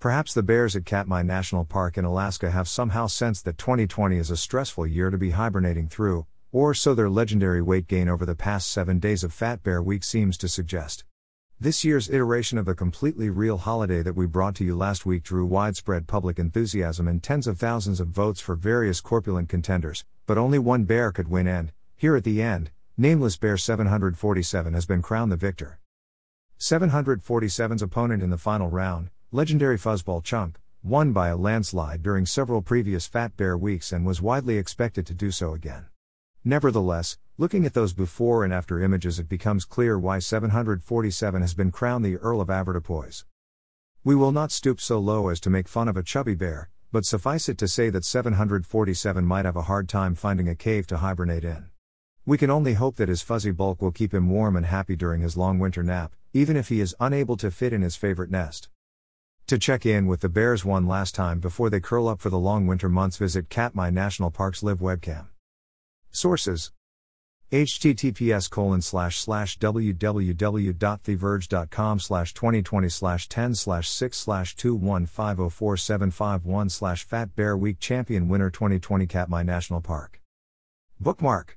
Perhaps the bears at Katmai National Park in Alaska have somehow sensed that 2020 is a stressful year to be hibernating through, or so their legendary weight gain over the past seven days of Fat Bear Week seems to suggest. This year's iteration of the completely real holiday that we brought to you last week drew widespread public enthusiasm and tens of thousands of votes for various corpulent contenders, but only one bear could win, and, here at the end, Nameless Bear 747 has been crowned the victor. 747's opponent in the final round, legendary Fuzzball Chunk, won by a landslide during several previous Fat Bear weeks and was widely expected to do so again. Nevertheless, looking at those before and after images, it becomes clear why 747 has been crowned the Earl of Avoirdupois. We will not stoop so low as to make fun of a chubby bear, but suffice it to say that 747 might have a hard time finding a cave to hibernate in. We can only hope that his fuzzy bulk will keep him warm and happy during his long winter nap, even if he is unable to fit in his favorite nest. To check in with the bears one last time before they curl up for the long winter months, visit Katmai National Park's live webcam. Sources. Https colon slash slash www.theverge.com slash 2020 slash 10 slash 6 slash 215047551 slash fat bear week champion winner 2020 katmai national park. Bookmark